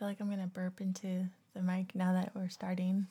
feel like I'm gonna burp into the mic now that we're starting.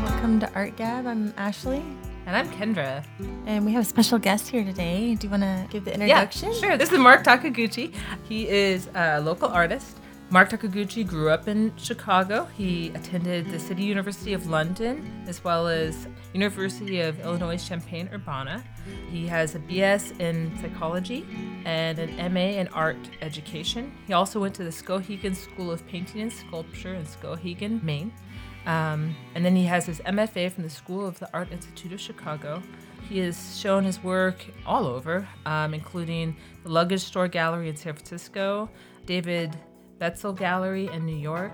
Welcome to Art Gab. I'm Ashley, And I'm Kendra. and we have a special guest here today. Do you want to give the introduction? Yeah, sure. This is Mark Takiguchi. He is a local artist. Mark Takiguchi grew up in Chicago. He attended the City University of London as well as University of Illinois Champaign-Urbana. He has a BS in psychology and an MA in art education. He also went to the Skowhegan School of Painting and Sculpture in Skowhegan, Maine. Um, and then he has his MFA from the School of the Art Institute of Chicago. He has shown his work all over, um, including the Luggage Store Gallery in San Francisco, David Beitzel Gallery in New York,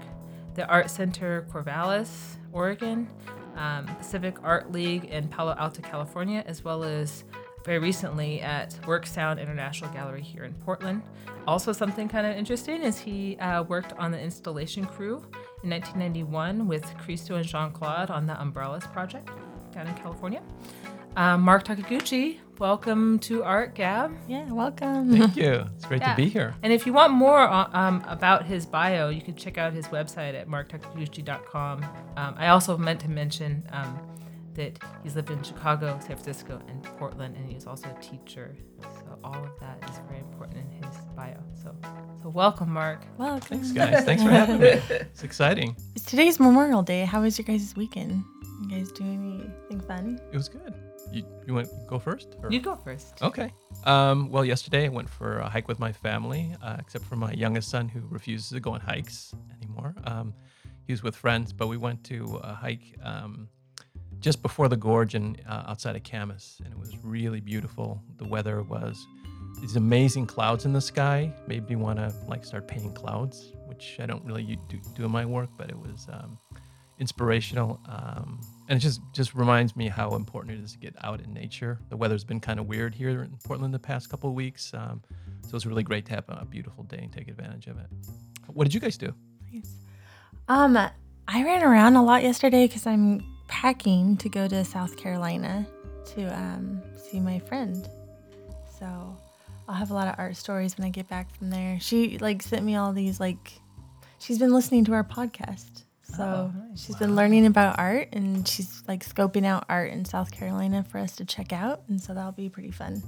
the Art Center Corvallis, Oregon, um, Pacific Art League in Palo Alto, California, as well as very recently at Work Sound International Gallery here in Portland. Also, something kind of interesting is he uh, worked on the installation crew in 1991 with Christo and Jeanne-Claude on the Umbrellas project down in California. Um, Mark Takiguchi, welcome to Art Gab. Yeah, welcome. Thank you. It's great Yeah. to be here. And if you want more uh, um, about his bio, you can check out his website at marktakiguchi.com. Um, I also meant to mention um, that he's lived in Chicago, San Francisco, and Portland, and he's also a teacher. So all of that is very important in his bio. So, so welcome, Mark. Welcome. Thanks, guys. Thanks for having me. It's exciting. It's today's Memorial Day. How was your guys' weekend? You guys doing anything fun? It was good. You, you want to go first? or- You go first. Okay. Um, well, yesterday I went for a hike with my family, uh, except for my youngest son who refuses to go on hikes anymore. Um, he was with friends, but we went to a hike um, just before the gorge and uh, outside of Camas, and it was really beautiful. The weather was these amazing clouds in the sky. Made me want to like start painting clouds, which I don't really u- do, do in my work, but it was um, inspirational. Um, and it just just reminds me how important it is to get out in nature. The weather's been kind of weird here in Portland the past couple of weeks, um, so it's really great to have a beautiful day and take advantage of it. What did you guys do? Um, I ran around a lot yesterday because I'm packing to go to South Carolina to um, see my friend. So I'll have a lot of art stories when I get back from there. She like sent me all these like she's been listening to our podcast. So Oh, nice. she's been learning about art and she's like scoping out art in South Carolina for us to check out. And so that'll be pretty fun.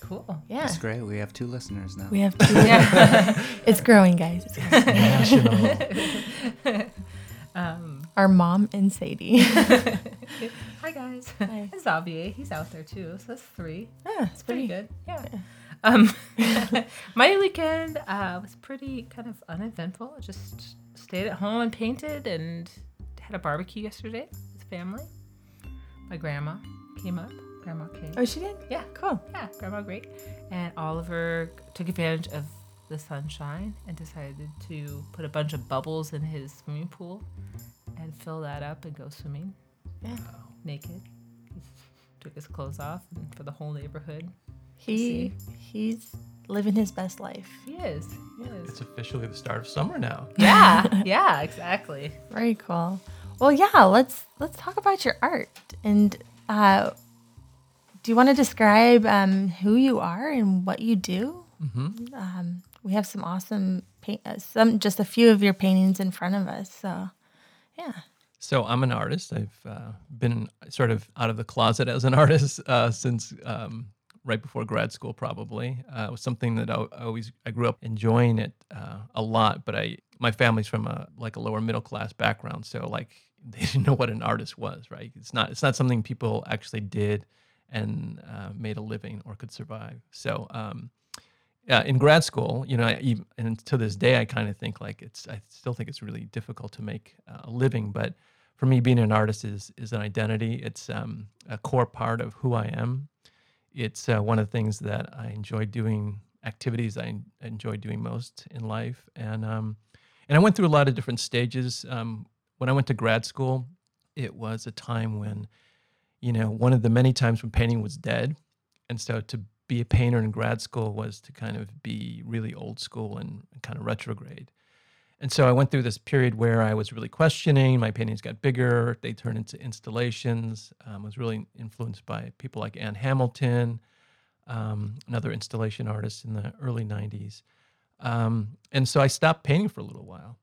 Cool. Yeah. That's great. We have two listeners now. We have two. it's growing, guys. It's growing. National. Um, Our mom and Sadie. hi, guys. Hi. And Xavier, he's out there too. So that's three. Yeah, it's pretty good. Yeah. Um, my weekend uh, was pretty kind of uneventful. Just stayed at home and painted and had a barbecue yesterday with family. My grandma came up. Grandma came. Oh, she did? Yeah, Cool. yeah, grandma great. And Oliver took advantage of the sunshine and decided to put a bunch of bubbles in his swimming pool and fill that up and go swimming Yeah. naked. He took his clothes off and for the whole neighborhood. He he's living his best life. He is. He is. It's officially the start of summer now. Yeah, yeah, exactly. Very cool. Well, yeah, let's let's talk about your art. And uh, do you want to describe um, who you are and what you do? hmm Um, we have some awesome paint, uh, some just a few of your paintings in front of us. So, yeah, So I'm an artist. I've uh, been sort of out of the closet as an artist uh, since um, right before grad school, probably. Uh, it was something that I, I always I grew up enjoying it uh, a lot. But I my family's from a like a lower middle class background, so like they didn't know what an artist was. Right? It's not it's not something people actually did and uh, made a living or could survive. So. Um, yeah, in grad school, you know, I, even, and to this day, I kind of think like it's. I still think it's really difficult to make uh, a living. But for me, being an artist is is an identity. It's um, a core part of who I am. It's uh, one of the things that I enjoy doing. Activities I en- enjoy doing most in life, and um, and I went through a lot of different stages. Um, when I went to grad school, it was a time when, you know, one of the many times when painting was dead, and so to be a painter in grad school was to kind of be really old school and, kind of retrograde. And so I went through this period where I was really questioning. My paintings got bigger. They turned into installations. Um, was really influenced by people like Ann Hamilton, um, another installation artist in the early 90s. Um, and so I stopped painting for a little while.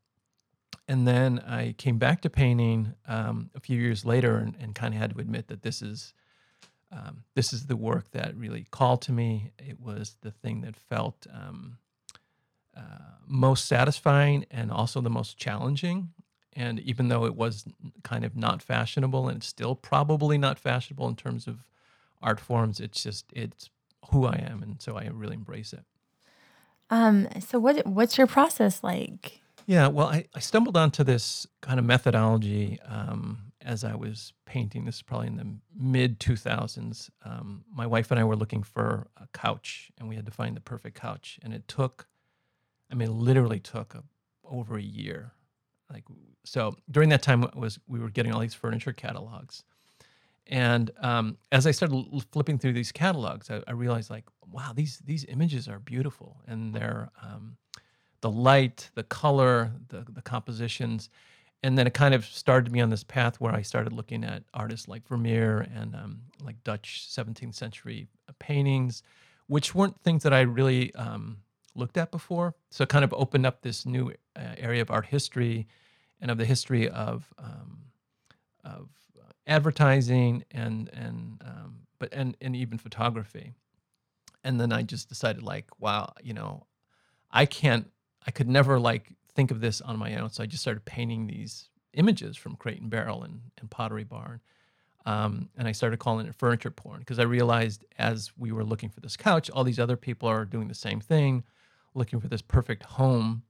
And then I came back to painting um, a few years later and, and kind of had to admit that this is um, this is the work that really called to me. It was the thing that felt um, uh, most satisfying and also the most challenging. And even though it was kind of not fashionable and it's still probably not fashionable in terms of art forms, it's just it's who I am, and so I really embrace it. Um, so what what's your process like? Yeah, well, I, I stumbled onto this kind of methodology um, as I was painting. This is probably in the mid 2000s. Um, my wife and I were looking for a couch, and we had to find the perfect couch. And it took, I mean, literally took a, over a year. Like so, during that time was we were getting all these furniture catalogs, and um, as I started flipping through these catalogs, I, I, realized like, wow, these these images are beautiful, and they're um, the light, the color, the the compositions, and then it kind of started me on this path where I started looking at artists like Vermeer and um, like Dutch 17th century paintings, which weren't things that I really um, looked at before. So it kind of opened up this new uh, area of art history and of the history of um, of advertising and and um, but and and even photography. And then I just decided like, wow, you know, I can't, I could never like think of this on my own. So I just started painting these images from Crate and Barrel and, and Pottery Barn. Um, and I started calling it furniture porn because I realized as we were looking for this couch, all these other people are doing the same thing, looking for this perfect home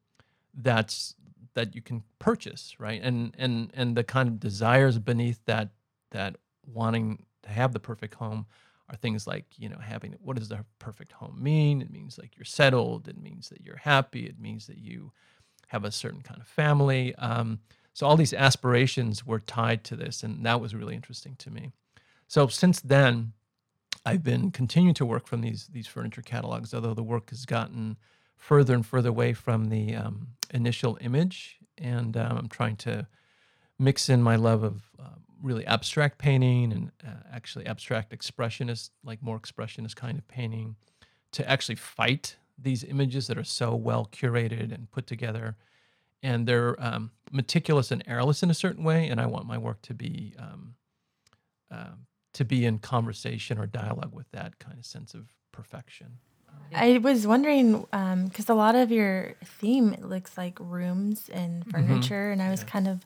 that's that you can purchase, right? And and and the kind of desires beneath that that wanting to have the perfect home are things like you know having what does the perfect home mean? It means like you're settled. It means that you're happy. It means that you have a certain kind of family. Um, so all these aspirations were tied to this and that was really interesting to me. So since then i've been continuing to work from these these furniture catalogs although the work has gotten further and further away from the um, initial image and um, i'm trying to mix in my love of um, really abstract painting and uh, actually abstract expressionist, like more expressionist kind of painting, to actually fight these images that are so well curated and put together. And they're um, meticulous and airless in a certain way. And I want my work to be uh, to be in conversation or dialogue with that kind of sense of perfection. I was wondering because um, a lot of your theme looks like rooms and mm-hmm. furniture, mm-hmm. and I was yeah. kind of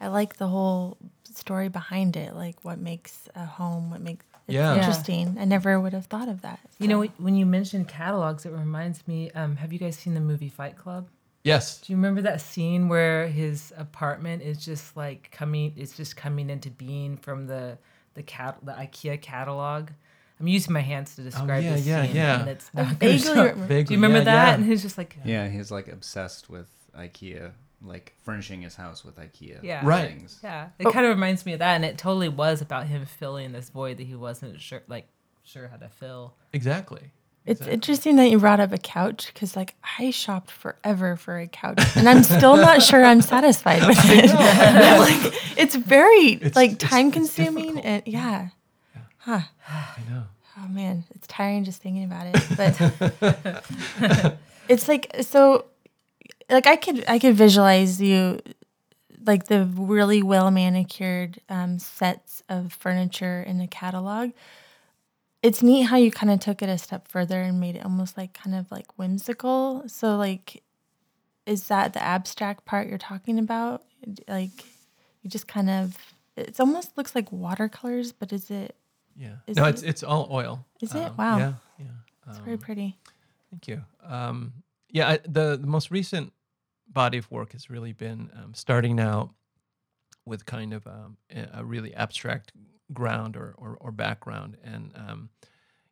I like the whole story behind it, like what makes a home, what makes it's yeah. interesting. I never would have thought of that. So. You know, when you mentioned catalogs, it reminds me. Um, have you guys seen the movie Fight Club? Yes. Do you remember that scene where his apartment is just like coming? It's just coming into being from the the cat the IKEA catalog. I'm using my hands to describe oh, yeah, this yeah, scene, yeah. and it's not vaguely, Do you remember yeah, that? Yeah. And he's just like, yeah, he's like obsessed with IKEA like furnishing his house with IKEA yeah. right. things. Yeah, it oh. kind of reminds me of that, and it totally was about him filling this void that he wasn't sure, like, sure how to fill. Exactly. It's exactly. interesting that you brought up a couch because, like, I shopped forever for a couch, and I'm still not sure I'm satisfied with it. like, it's very it's, like time consuming, and yeah. Huh. I know. Oh man, it's tiring just thinking about it. But it's like so like I could I could visualize you like the really well manicured um, sets of furniture in a catalog. It's neat how you kind of took it a step further and made it almost like kind of like whimsical. So like, is that the abstract part you're talking about? Like, you just kind of it almost looks like watercolors, but is it? Yeah. no, it, it's it's all oil. Is um, it? Wow. Yeah. Yeah. It's um, very pretty. Thank you. Um, yeah, I, the the most recent body of work has really been um, starting out with kind of um, a really abstract ground or, or, or background. And, um,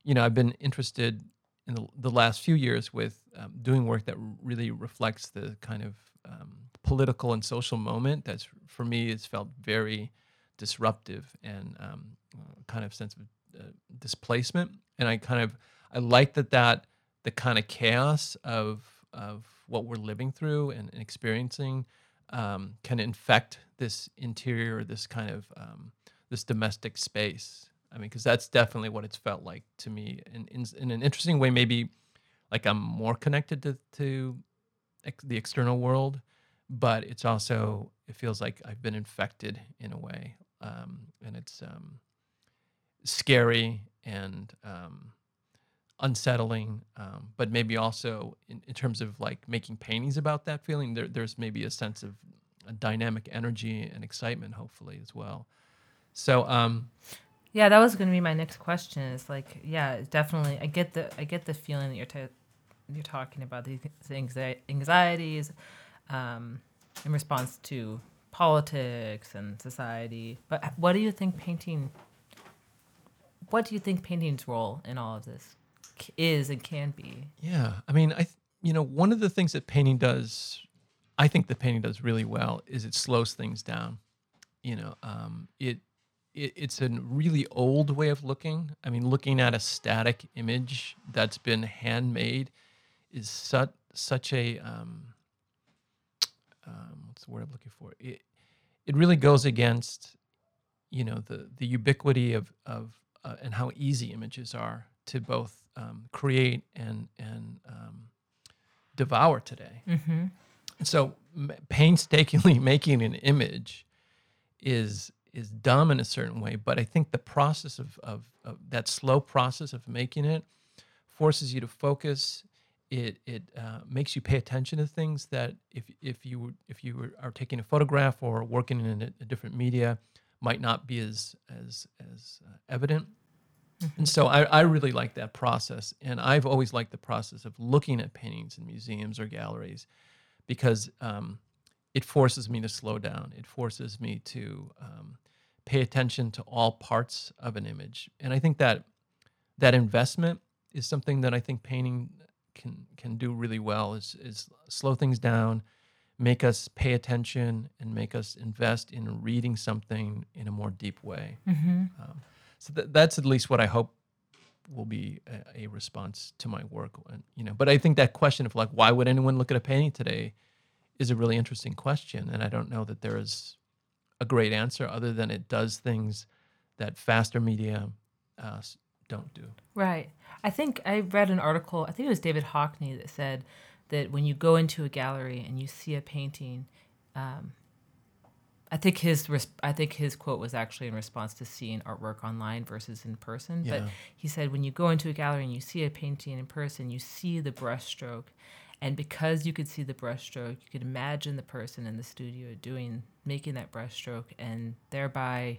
you know, I've been interested in the, the last few years with um, doing work that really reflects the kind of um, political and social moment that's, for me, has felt very disruptive and um, kind of sense of uh, displacement. And I kind of, I like that that, the kind of chaos of, of what we're living through and, and experiencing um, can infect this interior, this kind of um, this domestic space. I mean, because that's definitely what it's felt like to me, in, in in an interesting way. Maybe like I'm more connected to to ex- the external world, but it's also it feels like I've been infected in a way, um, and it's um, scary and um, unsettling, um, but maybe also in, in terms of like making paintings about that feeling, there, there's maybe a sense of a dynamic energy and excitement, hopefully as well. So, um, Yeah, that was going to be my next question. Is like, yeah, definitely. I get the I get the feeling that you're ta you're talking about these anxi- anxieties, um, in response to politics and society. But what do you think painting? What do you think painting's role in all of this is and can be? Yeah, I mean, I you know one of the things that painting does, I think the painting does really well is it slows things down. You know, um, it, it it's a really old way of looking. I mean, looking at a static image that's been handmade is such such a um, um, what's the word I'm looking for? It it really goes against you know the the ubiquity of of uh, and how easy images are to both um, create and and um, devour today. Mm-hmm. So painstakingly making an image is is dumb in a certain way, but I think the process of, of, of that slow process of making it forces you to focus. It it uh, makes you pay attention to things that if if you if you are taking a photograph or working in a, a different media might not be as as as uh, evident. And so I, I really like that process. And I've always liked the process of looking at paintings in museums or galleries because um, it forces me to slow down. It forces me to um, pay attention to all parts of an image. And I think that that investment is something that I think painting can can do really well is is slow things down, make us pay attention and make us invest in reading something in a more deep way. Mm-hmm. Um, so th- that's at least what I hope will be a, a response to my work. And, you know, but I think that question of like, why would anyone look at a painting today, is a really interesting question, and I don't know that there is a great answer other than it does things that faster media uh, don't do. Right. I think I read an article, I think it was David Hockney that said that when you go into a gallery and you see a painting, um, I think his I think his quote was actually in response to seeing artwork online versus in person. But he said when you go into a gallery and you see a painting in person, you see the brushstroke, and because you could see the brushstroke, you could imagine the person in the studio doing making that brushstroke, and thereby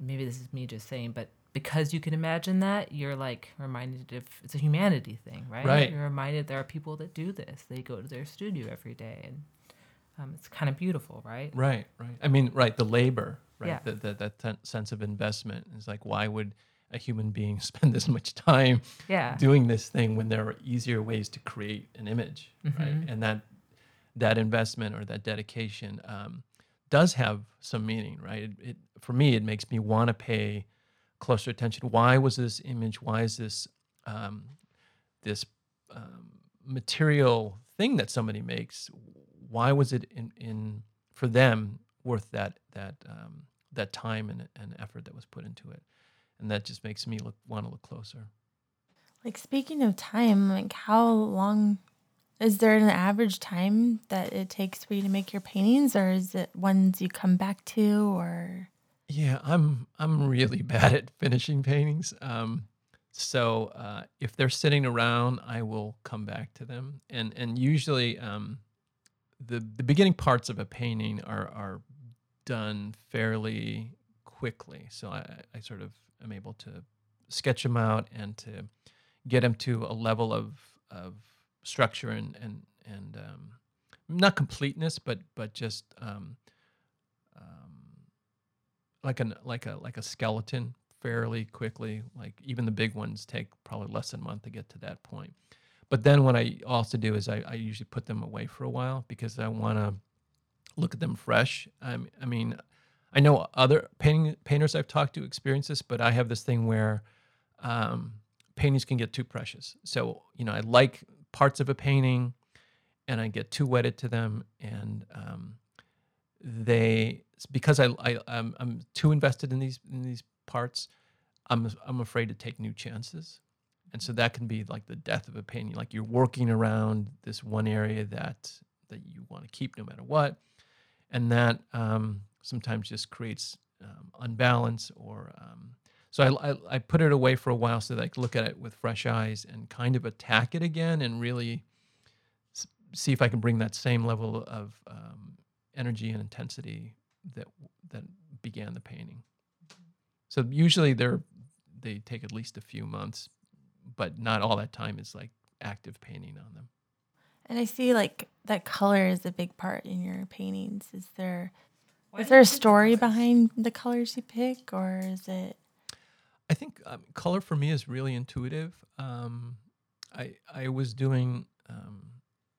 maybe this is me just saying, but because you can imagine that, you're like reminded of it's a humanity thing, right? Right. You're reminded there are people that do this. They go to their studio every day, and um, it's kind of beautiful, right? Right, right. I mean, right, the labor, right? Yeah. The, the, that ten- sense of investment is like, why would a human being spend this much time Yeah. doing this thing when there are easier ways to create an image, right? Mhm. And that that investment or that dedication um, does have some meaning, right? It, it for me, it makes me want to pay closer attention. Why was this image? Why is this um, this um, material thing that somebody makes? Why was it in, in for them worth that that um, that time and, and effort that was put into it? And that just makes me look want to look closer. Like speaking of time, like how long is there an average time that it takes for you to make your paintings or is it ones you come back to or Yeah, I'm I'm really bad at finishing paintings. Um, so uh, if they're sitting around, I will come back to them, and and usually um, the the beginning parts of a painting are are done fairly quickly. So I, I sort of am able to sketch them out and to get them to a level of of structure and and and um, not completeness, but but just um, like an like a like a skeleton fairly quickly. Like even the big ones take probably less than a month to get to that point. But then what I also do is I, I usually put them away for a while because I want to look at them fresh. I'm, I mean, I know other painting painters I've talked to experience this, but I have this thing where um, paintings can get too precious. So you know, I like parts of a painting, and I get too wedded to them, and um, they because I, I I'm, I'm too invested in these in these parts. I'm I'm afraid to take new chances, and so that can be like the death of a painting. Like you're working around this one area that that you want to keep no matter what, and that um, sometimes just creates um, unbalance or um, so I, I, I put it away for a while so that I could look at it with fresh eyes and kind of attack it again and really see if I can bring that same level of um, energy and intensity that that began the painting. So usually they're they take at least a few months, but not all that time is like active painting on them. And I see like that color is a big part in your paintings. Is there is there a story behind the colors you pick, or is it? I think um, color for me is really intuitive. Um, I I was doing um,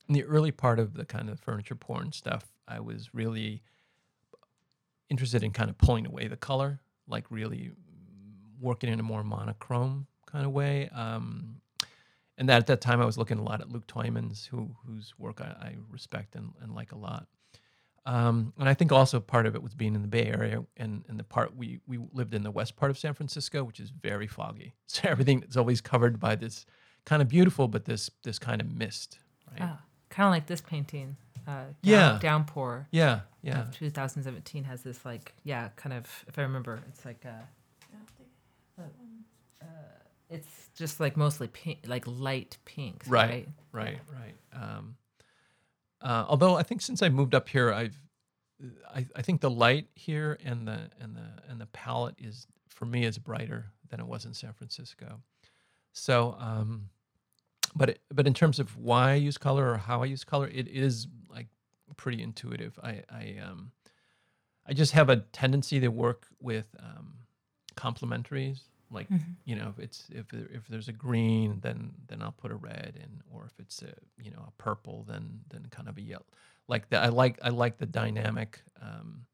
in the early part of the kind of furniture porn stuff. I was really interested in kind of pulling away the color, like really working in a more monochrome kind of way. Um, and that at that time, I was looking a lot at Luc Tuymans, who whose work I, I respect and, and like a lot. Um, and I think also part of it was being in the Bay Area and, and the part we, we lived in the west part of San Francisco, which is very foggy. So everything is always covered by this kind of beautiful, but this this kind of mist, right? Ah, kind of like this painting. Uh, down, Yeah. Downpour. Yeah, yeah, Of 2017 has this like yeah kind of if I remember it's like uh, uh, it's just like mostly pink like light pinks Right. right, right, right. Um, uh, although I think since I moved up here, I've I, I think the light here and the and the and the palette is for me is brighter than it was in San Francisco. So, um, but it, but in terms of why I use color or how I use color, it is pretty intuitive. I I um I just have a tendency to work with um, complementaries. Like you know, if it's if if there's a green, then then I'll put a red in, or if it's a you know a purple, then then kind of a yellow. Like that, I like I like the dynamic um,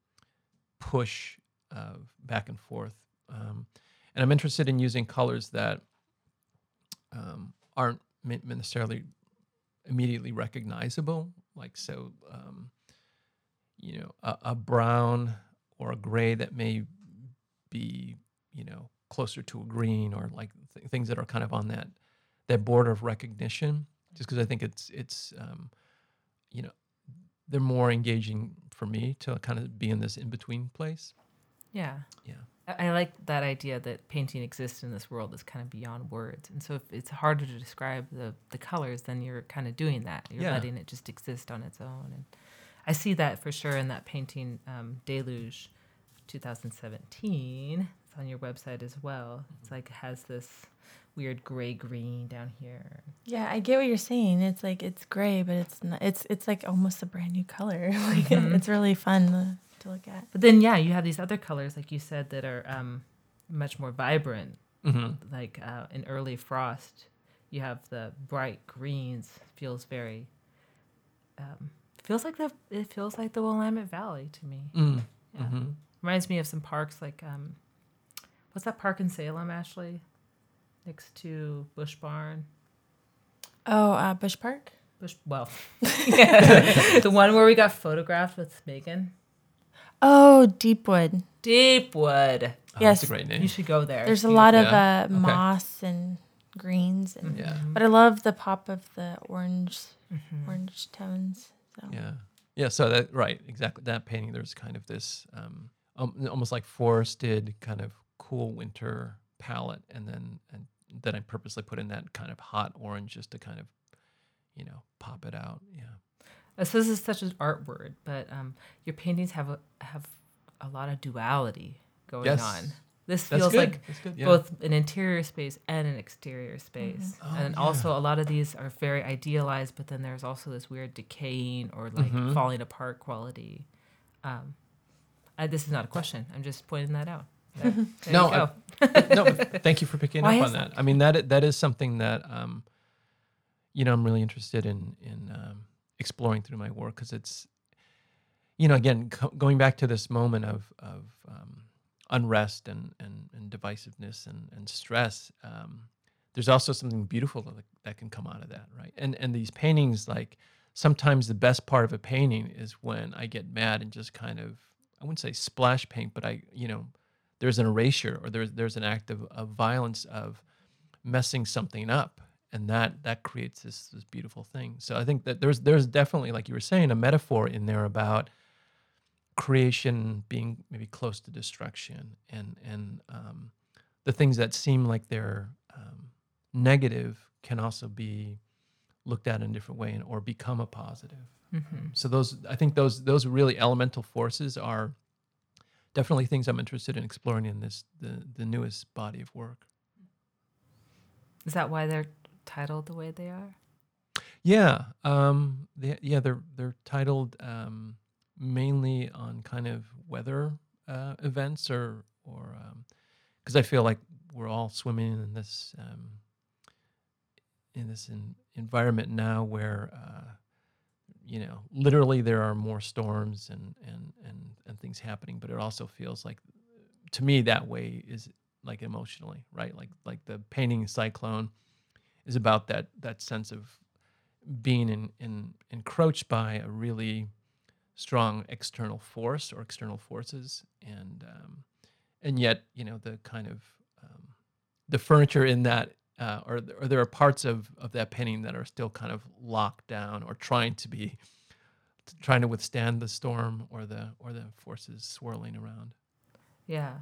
push of back and forth, um, and I'm interested in using colors that um, aren't necessarily immediately recognizable. Like so, um, you know, a, a brown or a gray that may be, you know, closer to a green or like th- things that are kind of on that that border of recognition. Just because I think it's it's, um, you know, they're more engaging for me to kind of be in this in between place. yeah Yeah. I, I like that idea that painting exists in this world is kind of beyond words and so if it's harder to describe the the colors then you're kind of doing that you're Yeah. letting it just exist on its own and I see that for sure in that painting um, Deluge 2017 it's on your website as well it's like it has this weird gray green down here Yeah, I get what you're saying. It's like it's gray, but it's not. It's it's like almost a brand new color. like Mhm. it's really fun to, to look at. But then, yeah, you have these other colors, like you said, that are um, much more vibrant. hmm Like uh, in early frost, you have the bright greens. Feels very. Um, feels like the it feels like the Willamette Valley to me. mm Yeah. hmm Reminds me of some parks like um, what's that park in Salem, Ashley? Next to Bush Barn. Oh, uh, Bush Park. Bush, well, the one where we got photographed with Megan. Oh, Deepwood. Deepwood. Oh, Yes. that's a great name. You should go there. There's a See- lot of Yeah. uh, Okay. moss and greens, and yeah. but I love the pop of the orange Mhm. orange tones. So Yeah. Yeah. So that right, exactly. That painting, there's kind of this um, um, almost like forested kind of cool winter palette, and then and then I purposely put in that kind of hot orange just to kind of, you know, pop it out. Yeah. So this is such an art word, but um, your paintings have a, have a lot of duality going Yes. on. This That's feels good. like Yeah. both an interior space and an exterior space, Oh, and yeah. also a lot of these are very idealized, but then there's also this weird decaying or like Mhm. falling apart quality. Um, I, this is not a question. I'm just pointing that out. There, there No, you go. no, thank you for picking Why up on that. I mean, that that is something that um, you know I'm really interested in in um, exploring through my work because it's you know again co- going back to this moment of of um, unrest and and, and divisiveness and and stress. Um, there's also something beautiful that, that can come out of that, right? And and these paintings like sometimes the best part of a painting is when I get mad and just kind of I wouldn't say splash paint, but I you know there's an erasure or there's there's an act of, of violence of messing something up and that that creates this this beautiful thing. So i think that there's there's definitely like you were saying a metaphor in there about creation being maybe close to destruction and and um, the things that seem like they're um, negative can also be looked at in a different way and or become a positive. Mm-hmm. so those i think those those really elemental forces are definitely things i'm interested in exploring in this the the newest body of work. Is that why they're titled the way they are? Yeah, um, they, yeah, they're they're titled um, mainly on kind of weather uh, events or or because I feel like we're all swimming in this um, in this in, environment now where uh, you know literally there are more storms and and and and things happening, but it also feels like to me that way is like emotionally right, like like the painting cyclone is about that that sense of being in, in encroached by a really strong external force or external forces and um, and yet you know the kind of um, the furniture in that uh, or, or there are parts of, of that painting that are still kind of locked down or trying to be trying to withstand the storm or the or the forces swirling around Yeah.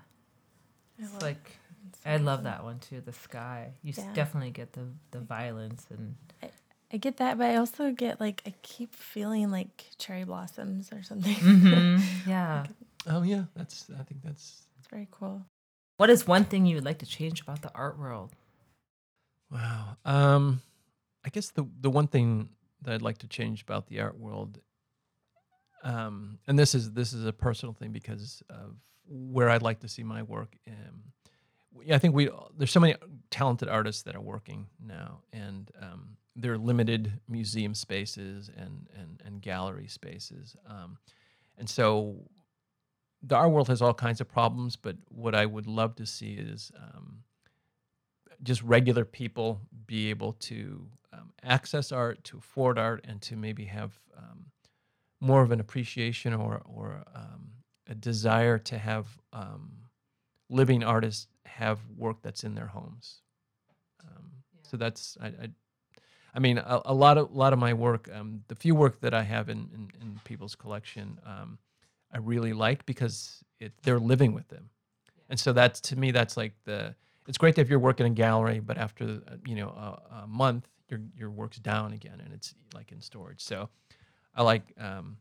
It's like it's I love that one too. The sky. You Yeah. definitely get the the violence and I get that, but I also get like I keep feeling like cherry blossoms or something. Mm-hmm. yeah. oh yeah that's i think that's it's very cool. What is one thing you would like to change about the art world? Wow. Um, I guess the the one thing that I'd like to change about the art world, um, and this is this is a personal thing because of where I'd like to see my work. Um, yeah, I think we there's so many talented artists that are working now, and um, there are limited museum spaces and and and gallery spaces, um, and so the art world has all kinds of problems. But what I would love to see is um, just regular people be able to um, access art, to afford art, and to maybe have um, more of an appreciation or or um, a desire to have living artists have work that's in their homes. Um, So that's I, I, I mean a, a lot of a lot of my work, um, the few work that I have in in, in people's collection, um, I really like because it, they're living with them, and so that's to me that's like the it's great to have your work in a gallery, but after uh, you know a, a month, your your work's down again, and it's like in storage. So I like um,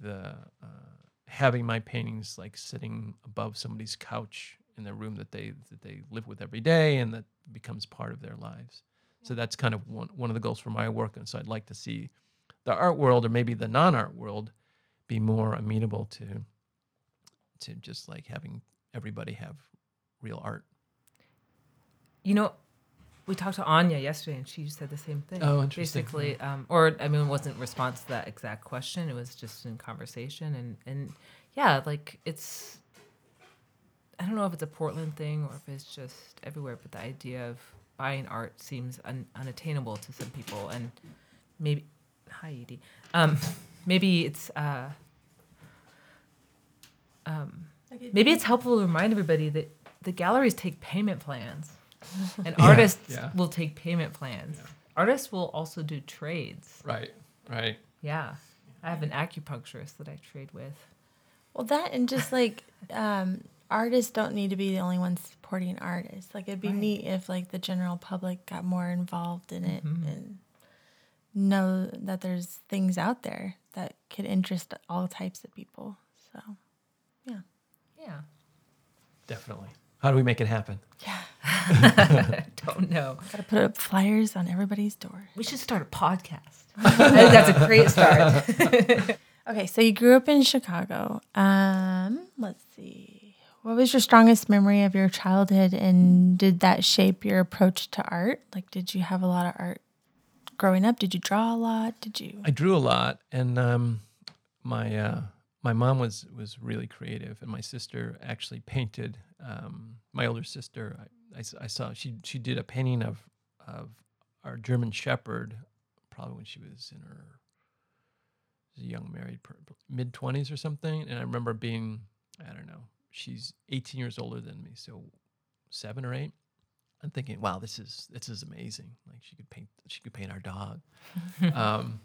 the uh, having my paintings like sitting above somebody's couch in their room that they that they live with every day, and that becomes part of their lives. So that's kind of one one of the goals for my work, and so I'd like to see the art world or maybe the non-art world be more amenable to to just like having everybody have real art. You know, we talked to Anya yesterday, and she said the same thing. Oh, interesting. Basically, um, or I mean, it wasn't response to that exact question. It was just in conversation, and and yeah, like it's. I don't know if it's a Portland thing or if it's just everywhere, but the idea of buying art seems un- unattainable to some people, and maybe, hi Edie, um, maybe it's uh, um, maybe it's helpful to remind everybody that the galleries take payment plans and Yeah, artists yeah. will take payment plans Yeah. artists will also do trades Right. Right. yeah i have an acupuncturist that i trade with Well, that and just like um, artists don't need to be the only ones supporting artists. Like it'd be Right. neat if like the general public got more involved in it Mhm. and know that there's things out there that could interest all types of people. So yeah Yeah. Definitely. How do we make it happen? Yeah. Don't know gotta put up flyers on everybody's door. we should start a podcast that's a great start Okay, so you grew up in Chicago. Um, let's see. What was your strongest memory of your childhood and did that shape your approach to art? Like did you have a lot of art growing up? Did you draw a lot? Did you I drew a lot, and um, my uh, my mom was was really creative, and my sister actually painted. Um, my older sister, I saw she she did a painting of of our German Shepherd, probably when she was in her was young married mid 20s or something and i remember being i don't know she's 18 years older than me so seven or eight i'm thinking wow this is this is amazing like she could paint she could paint our dog um,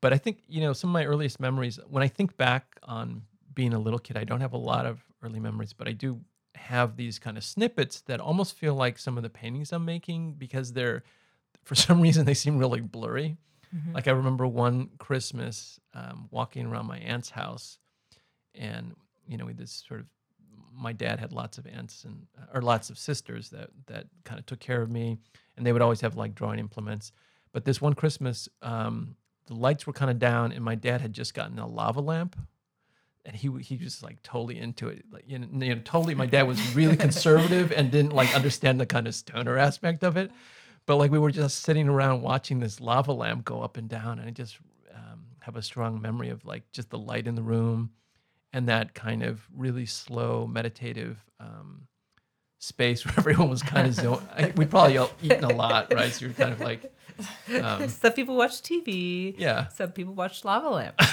but i think you know some of my earliest memories when i think back on being a little kid i don't have a lot of early memories but i do have these kind of snippets that almost feel like some of the paintings i'm making because they're for some reason they seem really blurry Mm-hmm. like I remember one Christmas um, walking around my aunt's house, and you know, we this sort of. My dad had lots of aunts and or lots of sisters that that kind of took care of me, and they would always have like drawing implements. But this one Christmas, um, the lights were kind of down, and my dad had just gotten a lava lamp, and he he was like totally into it. Like you know, you know, totally. My dad was really conservative and didn't like understand the kind of stoner aspect of it but like we were just sitting around watching this lava lamp go up and down and i just um, have a strong memory of like just the light in the room and that kind of really slow meditative um, space where everyone was kind of zone we probably all eaten a lot right so you're kind of like um, some people watch TV. yeah Some people watch lava lamps.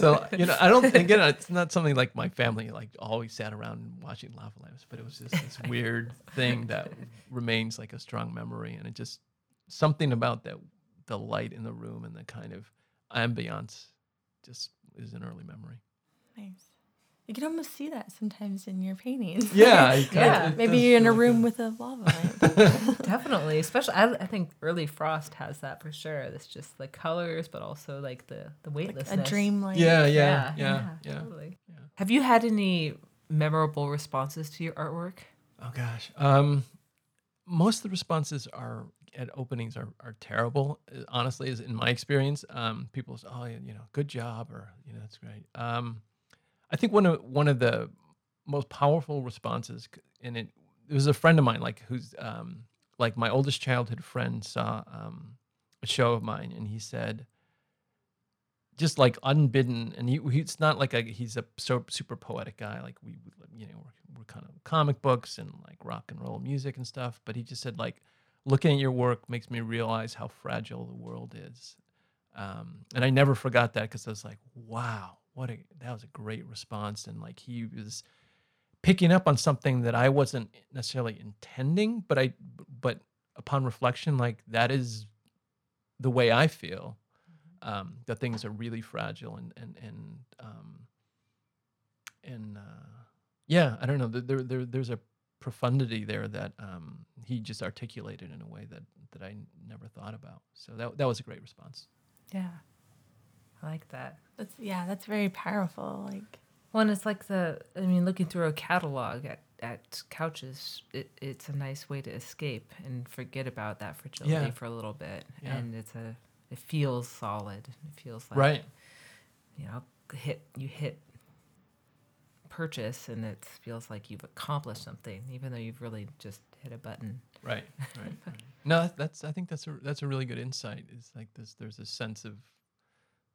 so you know i don't again it's not something like my family like always sat around watching lava lamps but it was just this weird thing that remains like a strong memory and it just something about that the light in the room and the kind of ambiance just is an early memory Nice. You can almost see that sometimes in your paintings. yeah it kinda- Yeah, Maybe you're in a feel like room with a lava lamp. Definitely, especially I, I think early Frost has that for sure. It's just the colors, but also like the the a weightlessness. dream light. yeah yeah yeah yeah, totally. Yeah. Have you had any memorable responses to your artwork? Oh gosh. Um, most of the responses are at openings are, are terrible. Honestly, is in my experience. Um, people say, "Oh, you know, good job," or you know, that's great. Um, I think one of one of the most powerful responses, and it, it was a friend of mine, like who's um, like my oldest childhood friend saw um, a show of mine, and he said, just like unbidden, and he, he's not like a he's a so super poetic guy. Like we, you know, we're, we're kind of comic books and like rock and roll music and stuff. But he just said like, looking at your work makes me realize how fragile the world is. Um, and I never forgot that because I was like, wow, what a that was a great response. And like he was picking up on something that I wasn't necessarily intending, but I but upon reflection, like that is the way I feel. Um, that things are really fragile and and and um, and uh, yeah, I don't know. There, there, there there's a profundity there that um, he just articulated in a way that that I never thought about. So that that was a great response. Yeah, I like that. That's yeah, that's very powerful. Like Well, and it's like the I mean, looking through a catalog at at couches, it, it's a nice way to escape and forget about that fragility Yeah. for a little bit, Yeah. and it's a it feels solid. It feels like Right. you know hit you hit purchase and it feels like you've accomplished something even though you've really just hit a button Right. Right. right. No, that's I think that's a that's a really good insight. It's like this. There's a sense of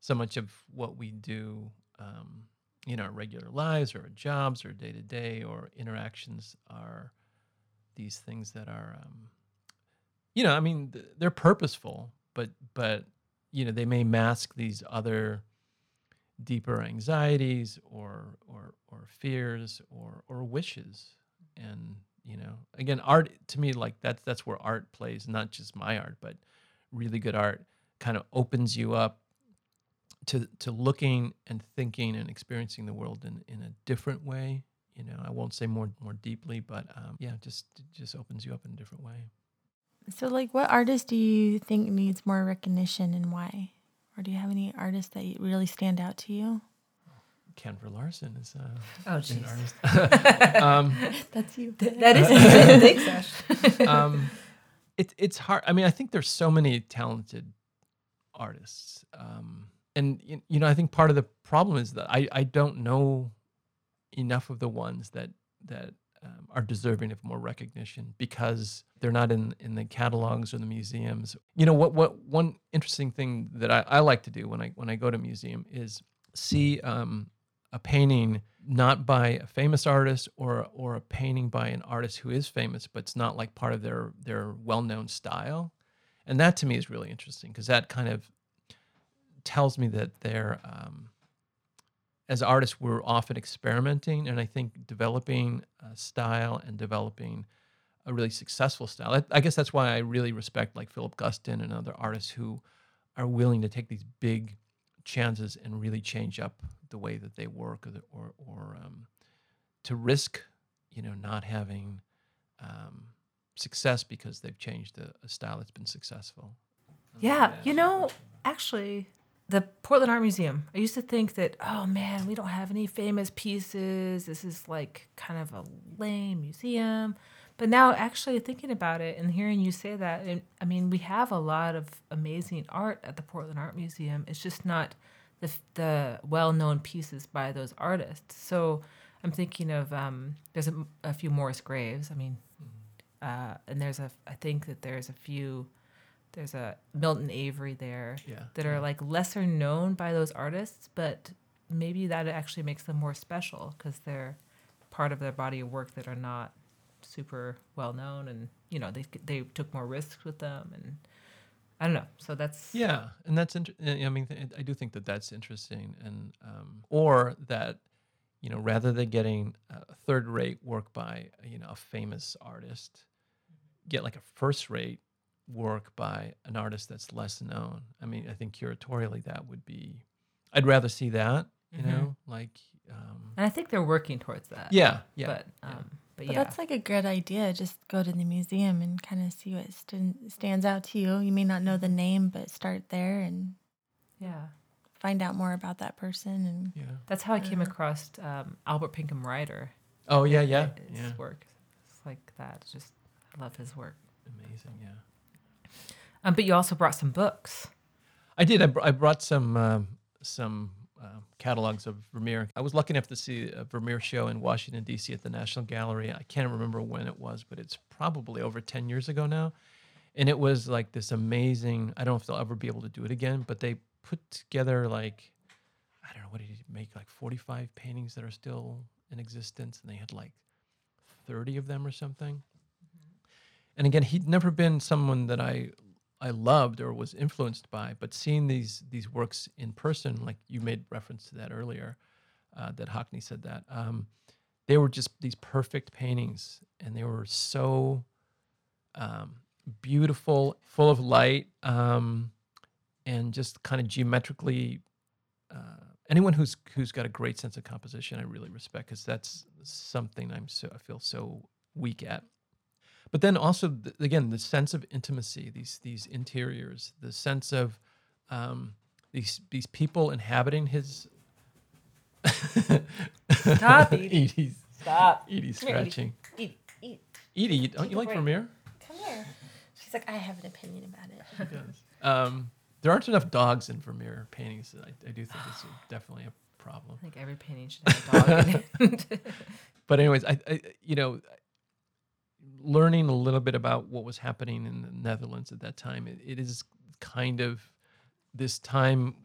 so much of what we do um, in our regular lives or our jobs or day to day or interactions are these things that are, um, you know, I mean, th- they're purposeful, but but you know they may mask these other deeper anxieties or or or fears or or wishes. And you know again art to me like that's that's where art plays not just my art but really good art kind of opens you up to to looking and thinking and experiencing the world in in a different way you know i won't say more more deeply but um, yeah just it just opens you up in a different way so like what artist do you think needs more recognition and why? Or do you have any artists that really stand out to you? ken larson is uh, oh an jeez artist um, That's you. that is thanks ash um, it, it's hard. I mean, I think there's so many talented artists, um, and you know, I think part of the problem is that I, I don't know enough of the ones that that um, are deserving of more recognition because they're not in in the catalogs or the museums. You know, what what one interesting thing that I, I like to do when I when I go to a museum is see um, a painting not by a famous artist or or a painting by an artist who is famous but it's not like part of their their well-known style and that to me is really interesting because that kind of tells me that they're um, as artists we're often experimenting and i think developing a style and developing a really successful style. I, I guess that's why i really respect like philip guston and other artists who are willing to take these big chances and really change up the way that they work or the, or, or um, to risk you know not having um, success because they've changed a, a style that's been successful. Yeah, you know, actually, the Portland Art Museum. I used to think that, oh man, we don't have any famous pieces. This is like kind of a lame museum. But now, actually thinking about it and hearing you say that, and, I mean, we have a lot of amazing art at the Portland Art Museum. It's just not the the well known pieces by those artists. So I'm thinking of um, there's a, a few Morris Graves. I mean, uh, and there's a I think that there's a few there's a Milton Avery there Yeah, that are like lesser known by those artists, but maybe that actually makes them more special because they're part of their body of work that are not super well known, and you know they they took more risks with them, and I don't know. So that's Yeah, and that's interesting. I mean, th- I do think that that's interesting, and um, or that you know, rather than getting a third-rate work by you know a famous artist, get like a first-rate work by an artist that's less known. I mean, I think curatorially that would be. I'd rather see that. You Mhm. know, like. Um, and I think they're working towards that. yeah, yeah. but yeah. um, but, But yeah, that's like a good idea. Just go to the museum and kind of see what st- stands out to you. You may not know the name, but start there and yeah. find out more about that person. And yeah. That's how I came Uh, across um, Albert Pinkham Ryder. Oh yeah, yeah, his yeah. work. It's like that. Just I love his work. Amazing, yeah. Um, but you also brought some books. I did. I, br- I brought some um, some uh, catalogs of Vermeer. I was lucky enough to see a Vermeer show in Washington D.C. at the National Gallery. I can't remember when it was, but it's probably over ten years ago now. And it was like this amazing. I don't know if they'll ever be able to do it again, but they put together like I don't know what did he make like forty five paintings that are still in existence, and they had like thirty of them or something. And again, he'd never been someone that I I loved or was influenced by, but seeing these these works in person, like you made reference to that earlier, uh, that Hockney said that um, they were just these perfect paintings, and they were so um, beautiful, full of light, um, and just kind of geometrically. Uh, anyone who's who's got a great sense of composition, I really respect because that's something I'm so I feel so weak at but then also th- again the sense of intimacy these these interiors the sense of um, these these people inhabiting his Stop, Edie. Edie's, Stop. Edie. scratching Eat, eat. Edie don't you like break. Vermeer come here. She's like, I have an opinion about it. She does. um, there aren't enough dogs in Vermeer paintings I, I do think it's definitely a problem I think every painting should have a dog in it. but anyways, I, I you know, learning a little bit about what was happening in the Netherlands at that time, it, it is kind of this time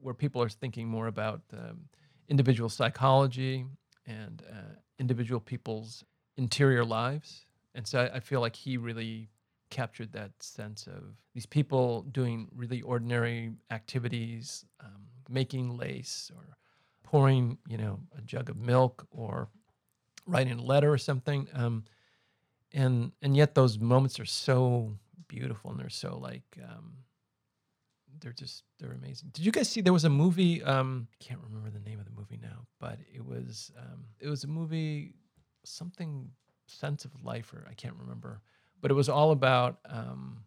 where people are thinking more about um, individual psychology and uh, individual people's interior lives, and so I, I feel like he really captured that sense of these people doing really ordinary activities, um, making lace or pouring, you know, a jug of milk or writing a letter or something. Um, and and yet those moments are so beautiful and they're so like um, they're just they're amazing. Did you guys see there was a movie? Um, I can't remember the name of the movie now, but it was um, it was a movie something sense of life or I can't remember, but it was all about um,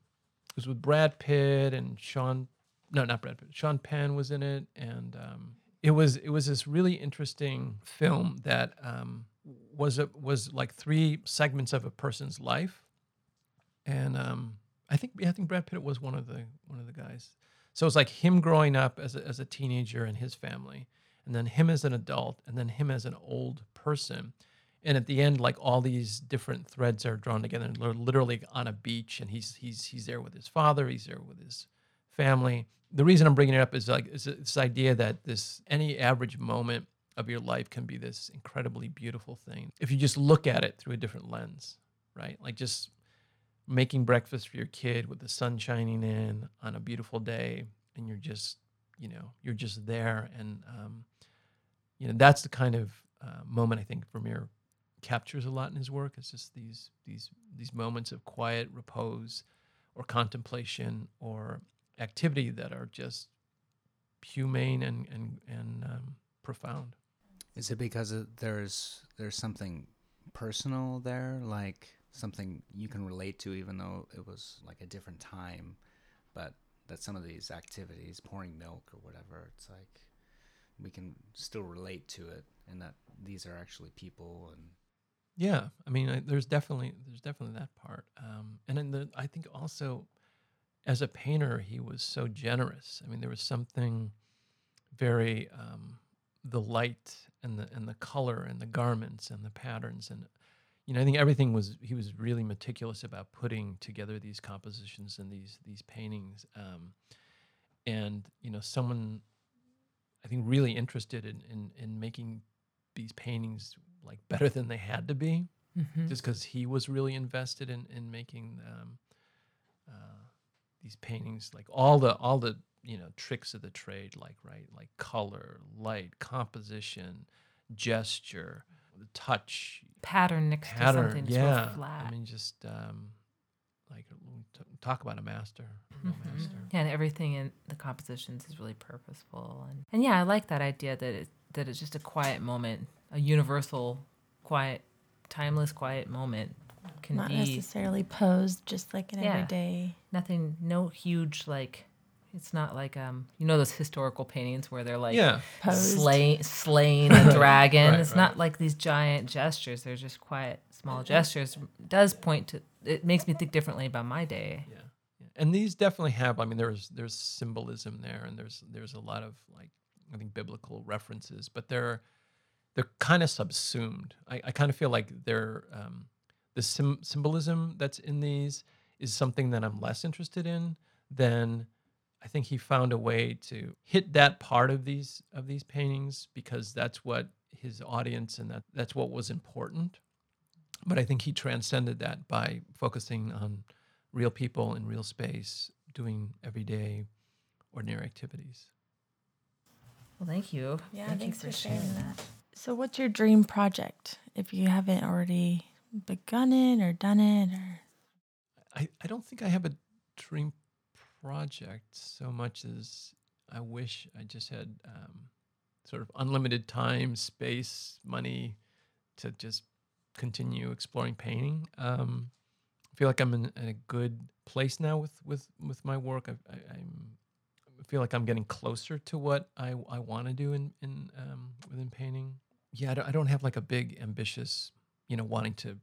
it was with Brad Pitt and Sean no not Brad Pitt Sean Penn was in it and um, it was it was this really interesting film that um, was a, was like three segments of a person's life, and um, I think I think Brad Pitt was one of the one of the guys. So it's like him growing up as a, as a teenager and his family, and then him as an adult, and then him as an old person. And at the end, like all these different threads are drawn together, and they're literally on a beach, and he's he's he's there with his father, he's there with his family. The reason I'm bringing it up is like is this idea that this any average moment of your life can be this incredibly beautiful thing if you just look at it through a different lens, right? Like just making breakfast for your kid with the sun shining in on a beautiful day and you're just you know you're just there and um, you know that's the kind of uh, moment I think Vermeer captures a lot in his work. It's just these these these moments of quiet repose or contemplation or activity that are just humane and and and um, profound. Is it because it, there's there's something personal there, like something you can relate to, even though it was like a different time, but that some of these activities, pouring milk or whatever, it's like we can still relate to it, and that these are actually people and Yeah, I mean, I, there's definitely there's definitely that part, um, and then the, I think also, as a painter, he was so generous. I mean, there was something very um, the light and the and the color and the garments and the patterns and you know I think everything was he was really meticulous about putting together these compositions and these these paintings, um, and you know someone I think really interested in in, in making these paintings like better than they had to be Mhm. just because he was really invested in in making um, uh, these paintings like all the all the you know tricks of the trade like right like color light composition gesture the touch Pattern next pattern to something yeah real flat. i mean just um like talk about a master a Mhm. master Yeah, and everything in the compositions is really purposeful, and and yeah, I like that idea that it that it's just a quiet moment, a universal, quiet, timeless, quiet moment can Not be necessarily posed, just like an Yeah. everyday. nothing, no huge like. It's not like um, you know those historical paintings where they're like yeah Posed. slay, slaying a dragon. Right, it's right. not like these giant gestures. They're just quiet, small gestures. Does point to. It makes me think differently about my day. yeah, yeah. And these definitely have. I mean, there's there's symbolism there, and there's there's a lot of like I think biblical references, but they're they're kind of subsumed. I, I kind of feel like they're um, the sim- symbolism that's in these is something that I'm less interested in then I think he found a way to hit that part of these of these paintings because that's what his audience and that that's what was important. But I think he transcended that by focusing on real people in real space doing everyday ordinary activities. Well, thank you. Yeah, thank thanks you for sharing that. So, what's your dream project? If you haven't already begun it or done it, or I, I don't think I have a dream project so much as I wish I just had um, sort of unlimited time, space, money to just continue exploring painting. Um, I feel like I'm in, in a good place now with with with my work. I, I, I'm I feel like I'm getting closer to what I, I want to do in in um, within painting. Yeah, I don't, I don't have like a big ambitious, you know, wanting to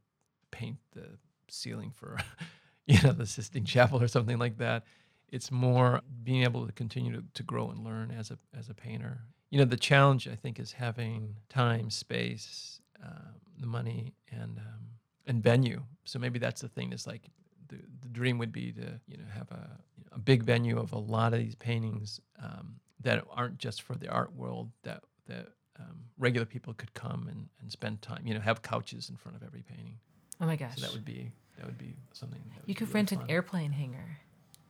paint the ceiling for, you know, the Sistine Chapel or something like that. It's more being able to continue to, to grow and learn as a as a painter. You know, the challenge I think is having time, space, um, the money, and um, and venue. So maybe that's the thing. Is like the, the dream would be to you know have a, you know, a big venue of a lot of these paintings um, that aren't just for the art world that that um, regular people could come and, and spend time. You know, have couches in front of every painting. Oh my gosh. So that would be that would be something. That would you be could really rent an airplane hangar.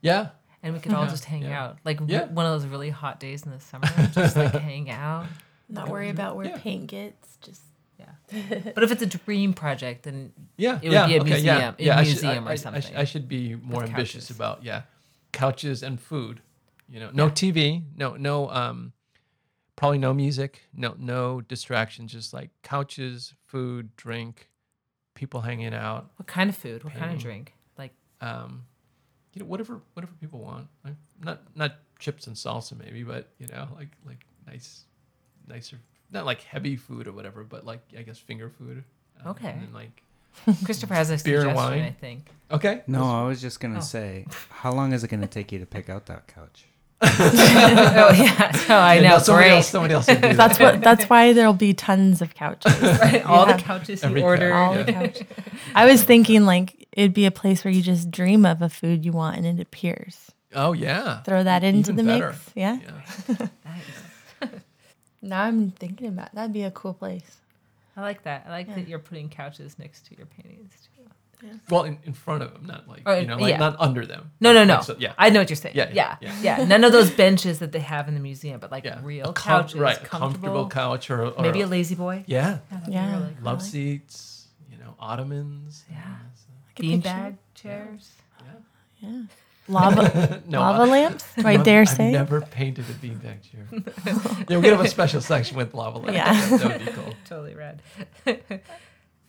Yeah, And we could all Yeah, just hang yeah. out. Like Yeah. one of those really hot days in the summer, just like hang out. not worry about where Yeah. paint gets. Just Yeah. But if it's a dream project, then yeah. It would yeah, be a okay, museum- Yeah, a yeah, I should- museum or I- I- I sh- something I, should be more ambitious couches. about yeah, couches and food. You know, no TV, no no um, probably no music, no no distractions, just like couches, food, drink, people hanging out. what kind of food? What kind of drink? Like um, you know, whatever whatever people want. Like, not not chips and salsa maybe, but you know, like like nice, nicer, not like heavy food or whatever, but like I guess finger food. Um, Okay. And then like Christopher has a Beer suggestion, wine. I think. okay, No, I was just gonna Oh. say, how long is it gonna take you to pick out that couch? oh yeah. Oh, I Yeah, know. no, somebody great. else, somebody else. Would do that. that's what. That's why there'll be tons of couches. Right, all the couches Every he couch. All Yeah. the couches. I was thinking like it'd be a place where you just dream of a food you want and it appears. Oh yeah. Throw that into Even the better. mix. Yeah. Yeah. Nice. Now I'm thinking about that'd be a cool place. I like that. I like Yeah. that you're putting couches next to your paintings. Too. Well, in, in front of them, not like Oh, you know, like yeah. not under them. No, no, Like, no. so- yeah. I know what you're saying. Yeah, Yeah, yeah, yeah. yeah. None of those benches that they have in the museum, but like yeah. real a com- couches, right? A comfortable. comfortable couch or, or Maybe a lazy boy. yeah, that'd Yeah. really cool. love like- seats. You know, ottomans. Yeah. so- I could picture Beanbag chairs. Yeah. Lava no, lava I- lamps. Do I I've- dare I've say? never painted a beanbag chair. yeah, we're gonna have a special section with lava lamps. Yeah. that, that would be cool. Totally rad.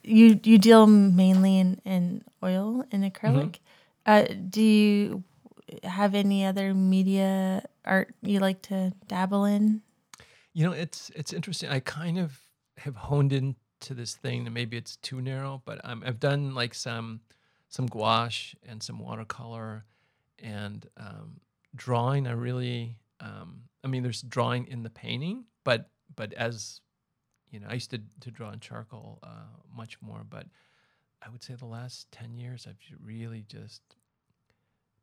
You you deal mainly in, in oil and acrylic. Uh, do you have any other media art you like to dabble in? You know, it's it's interesting. I kind of have honed into this thing, and maybe it's too narrow, but um, I've done like some some gouache and some watercolor, and um, drawing. I really, um, I mean, there's drawing in the painting, but but as you know, I used to to draw in charcoal uh, much more, but I would say the last ten years, I've really just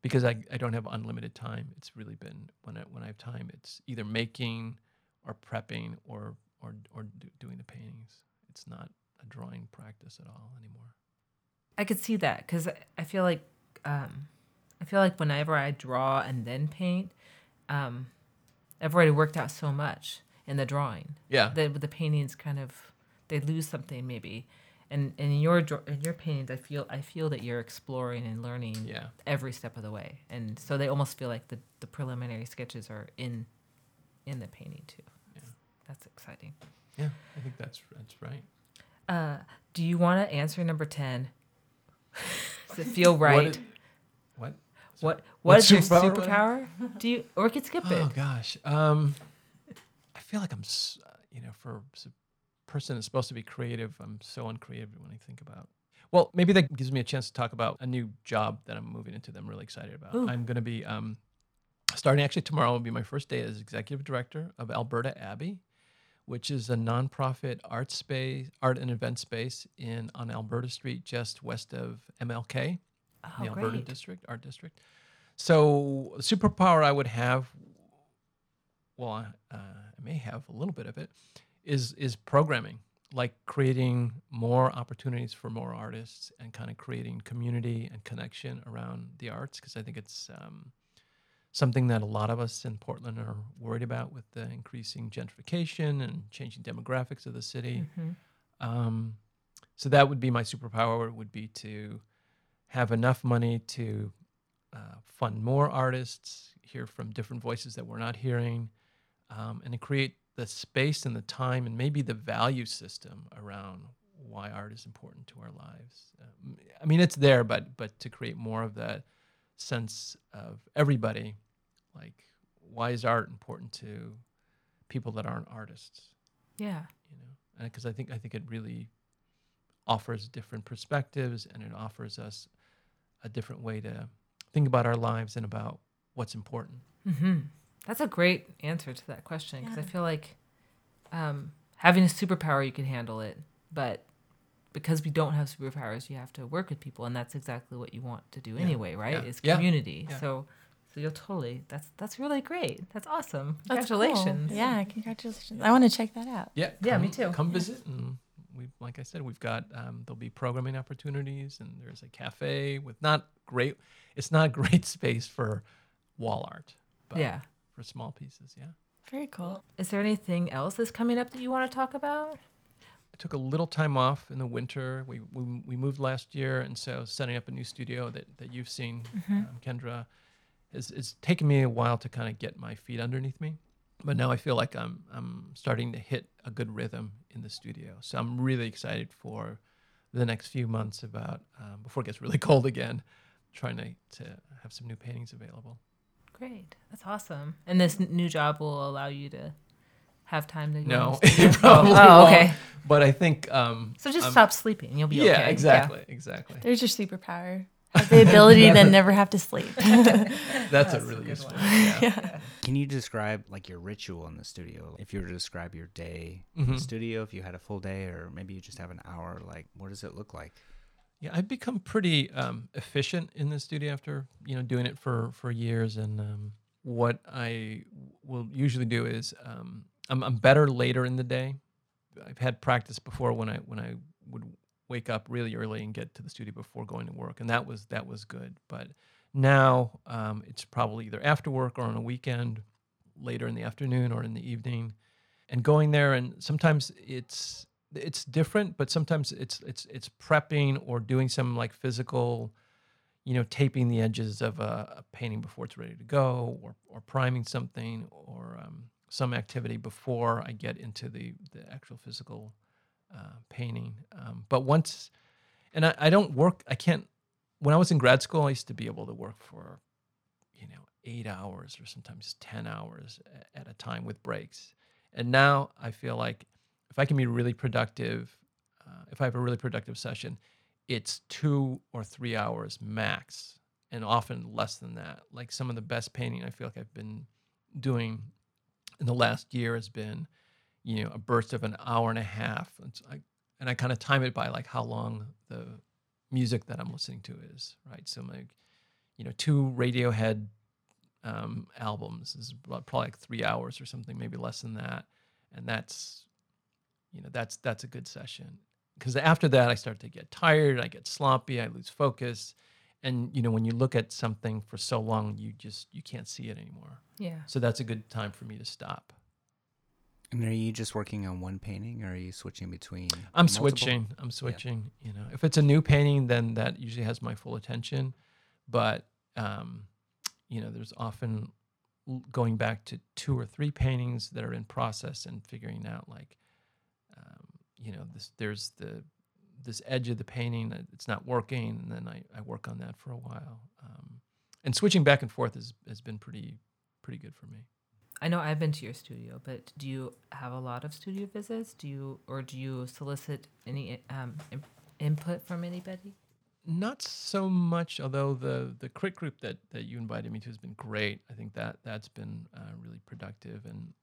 because I, I don't have unlimited time. It's really been when I when I have time, it's either making or prepping or or or do, doing the paintings. It's not a drawing practice at all anymore. I could see that because I feel like um, I feel like whenever I draw and then paint, um, I've already worked out so much in the drawing Yeah. with the paintings kind of they lose something maybe. And, and in your in your paintings, I feel I feel that you're exploring and learning Yeah. every step of the way, and so they almost feel like the, the preliminary sketches are in in the painting too. Yeah. That's exciting. Yeah. I think that's that's right. Uh, do you want to answer number ten? Does it feel right? is- What? What What what is your superpower? Do you or we could skip it? Oh gosh. Um, feel like I'm, uh, you know, for a person that's supposed to be creative, I'm so uncreative when I think about. Well, maybe that gives me a chance to talk about a new job that I'm moving into. That I'm really excited about. Ooh. I'm going to be um, starting actually tomorrow. Will be my first day as executive director of Alberta Abbey, which is a nonprofit art space, art and event space in on Alberta Street, just west of MLK Oh, the Alberta district, art district. So, the superpower I would have, well, I- uh, I may have a little bit of it, is is programming, like creating more opportunities for more artists and kind of creating community and connection around the arts, because I think it's um, something that a lot of us in Portland are worried about with the increasing gentrification and changing demographics of the city. Mhm. Um, so that would be my superpower would be to have enough money to uh, fund more artists, hear from different voices that we're not hearing, um, and to create the space and the time and maybe the value system around why art is important to our lives. Um, I mean, it's there, but but to create more of that sense of everybody, like why is art important to people that aren't artists? Yeah. you know because i think i think it really offers different perspectives and it offers us a different way to think about our lives and about what's important hmm That's a great answer to that question because I feel like um, having a superpower, you can handle it, but because we don't have superpowers, you have to work with people, and that's exactly what you want to do Yeah. anyway, right? Yeah. Is community. Yeah. So, so you'll totally. That's that's really great. That's awesome. That's cool. Congratulations. Yeah, congratulations. I want to check that out. yeah Yeah, me too. come Yeah. visit and we like i said we've got um, there'll be programming opportunities and there's a cafe with not great it's not great space for wall art but Yeah. For small pieces yeah Very cool. Is there anything else that's coming up that you want to talk about? I took a little time off in the winter. We, we, we moved last year, and so setting up a new studio that, that you've seen, um, Kendra, is it's taken me a while to kind of get my feet underneath me. But now I feel like I'm I'm starting to hit a good rhythm in the studio. So I'm really excited for the next few months about um, before it gets really cold again, trying to, to have some new paintings available. Great. That's awesome. And this n- new job will allow you to have time to No, in the studio? it probably oh, won't. okay. But I think um, So just I'm- stop sleeping. You'll be Yeah, okay. exactly, exactly. There's your superpower. Have the ability to never have to sleep. That's, a a really good useful. one. Yeah. yeah. Can you describe like your ritual in the studio? If you were to describe your day in Mhm. the studio, if you had a full day, or maybe you just have an hour, like what does it look like? Yeah, I've become pretty um, efficient in the studio after you know doing it for for years. And um, what I will usually do is um, I'm, I'm better later in the day. I've had practice before when I when I would wake up really early and get to the studio before going to work, and that was that was good. But now um, it's probably either after work or on a weekend, later in the afternoon or in the evening, and going there. And sometimes it's it's different, but sometimes it's it's it's prepping or doing some like physical, you know, taping the edges of a, a painting before it's ready to go, or or priming something, or um, some activity before I get into the the actual physical uh, painting. Um, but once, and I, I don't work. I can't. When I was in grad school, I used to be able to work for, you know, eight hours or sometimes ten hours at a time with breaks. And now I feel like if I can be really productive, uh, if I have a really productive session, it's two or three hours max, and often less than that. Like some of the best painting I feel like I've been doing in the last year has been, you know, a burst of an hour and a half. It's like, and I kind of time it by like how long the music that I'm listening to is, right? So like, you know, two Radiohead um, albums is probably like three hours or something, maybe less than that, and that's, you know, that's that's a good session. Because after that, I start to get tired, I get sloppy, I lose focus, and you know, when you look at something for so long, you just you can't see it anymore. Yeah. So that's a good time for me to stop. And are you just working on one painting, or are you switching between? I'm multiple? switching. I'm switching. You know, if it's a new painting, then that usually has my full attention. But um, you know, there's often going back to two or three paintings that are in process and figuring out like, you know, this there's the this edge of the painting it's not working, and then I, I work on that for a while. Um, and switching back and forth has has been pretty pretty good for me. I know I've been to your studio, but do you have a lot of studio visits? Do you or do you solicit any um, im- input from anybody? Not so much, although the the crit group that that you invited me to has been great. I think that that's been uh, really productive, and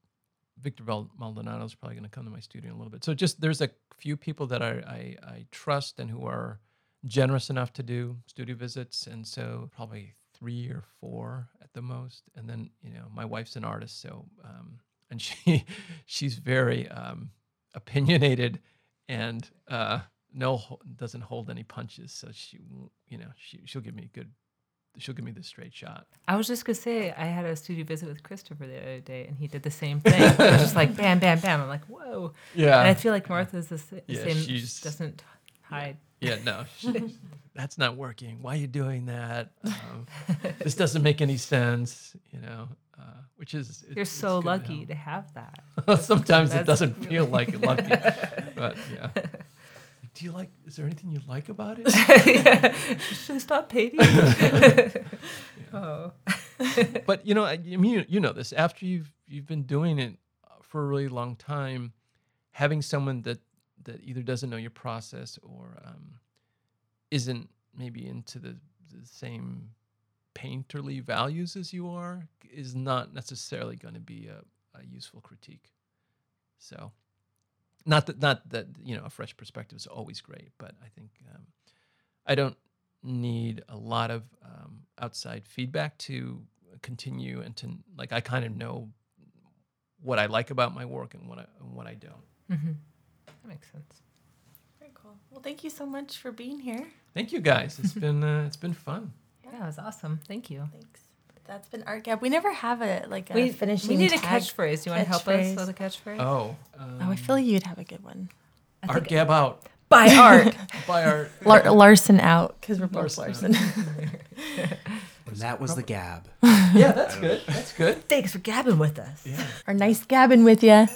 Victor Maldonado is probably going to come to my studio in a little bit. So just there's a few people that I, I I trust and who are generous enough to do studio visits, and so probably three or four at the most. And then you know my wife's an artist, so um, and she she's very um, opinionated and uh, no doesn't hold any punches. So she you know she she'll give me good she'll give me the straight shot. I was just gonna say I had a studio visit with Christopher the other day, and he did the same thing. it was just like bam, bam, bam. I'm like, whoa. Yeah. and I feel like Martha's the, Yeah, same. she's- doesn't hide. Yeah, no, she, that's not working. Why are you doing that? Um, this doesn't make any sense, you know. Uh, which is it- You're so good to lucky to have that. Sometimes it doesn't feel like lucky, but yeah. Do you like? Is there anything you like about it? Should I stop painting? oh, but you know, I, I mean, you, you know this. After you've you've been doing it for a really long time, having someone that that either doesn't know your process or um, isn't maybe into the, the same painterly values as you are is not necessarily going to be a, a useful critique. So, not that not that you know a fresh perspective is always great, but I think um, I don't need a lot of um, outside feedback to continue and to like I kind of know what I like about my work and what I and what I don't. mm-hmm. that makes sense. Very cool. Well, thank you so much for being here. Thank you guys. It's been uh, it's been fun. Yeah, it was awesome. Thank you. Thanks. That's been Art Gab. We never have a like a We, finishing. we need a catchphrase. Do you want to help us catchphrase. with a catchphrase? Oh, um, Oh, I feel like you'd have a good one. I Art think- Gab out. by art. By Art. Lar- Larson out because we're both Larson Larson. And that was the gab. yeah, that's good. That's good. Thanks for gabbing with us. Yeah. Our nice gabbing with you.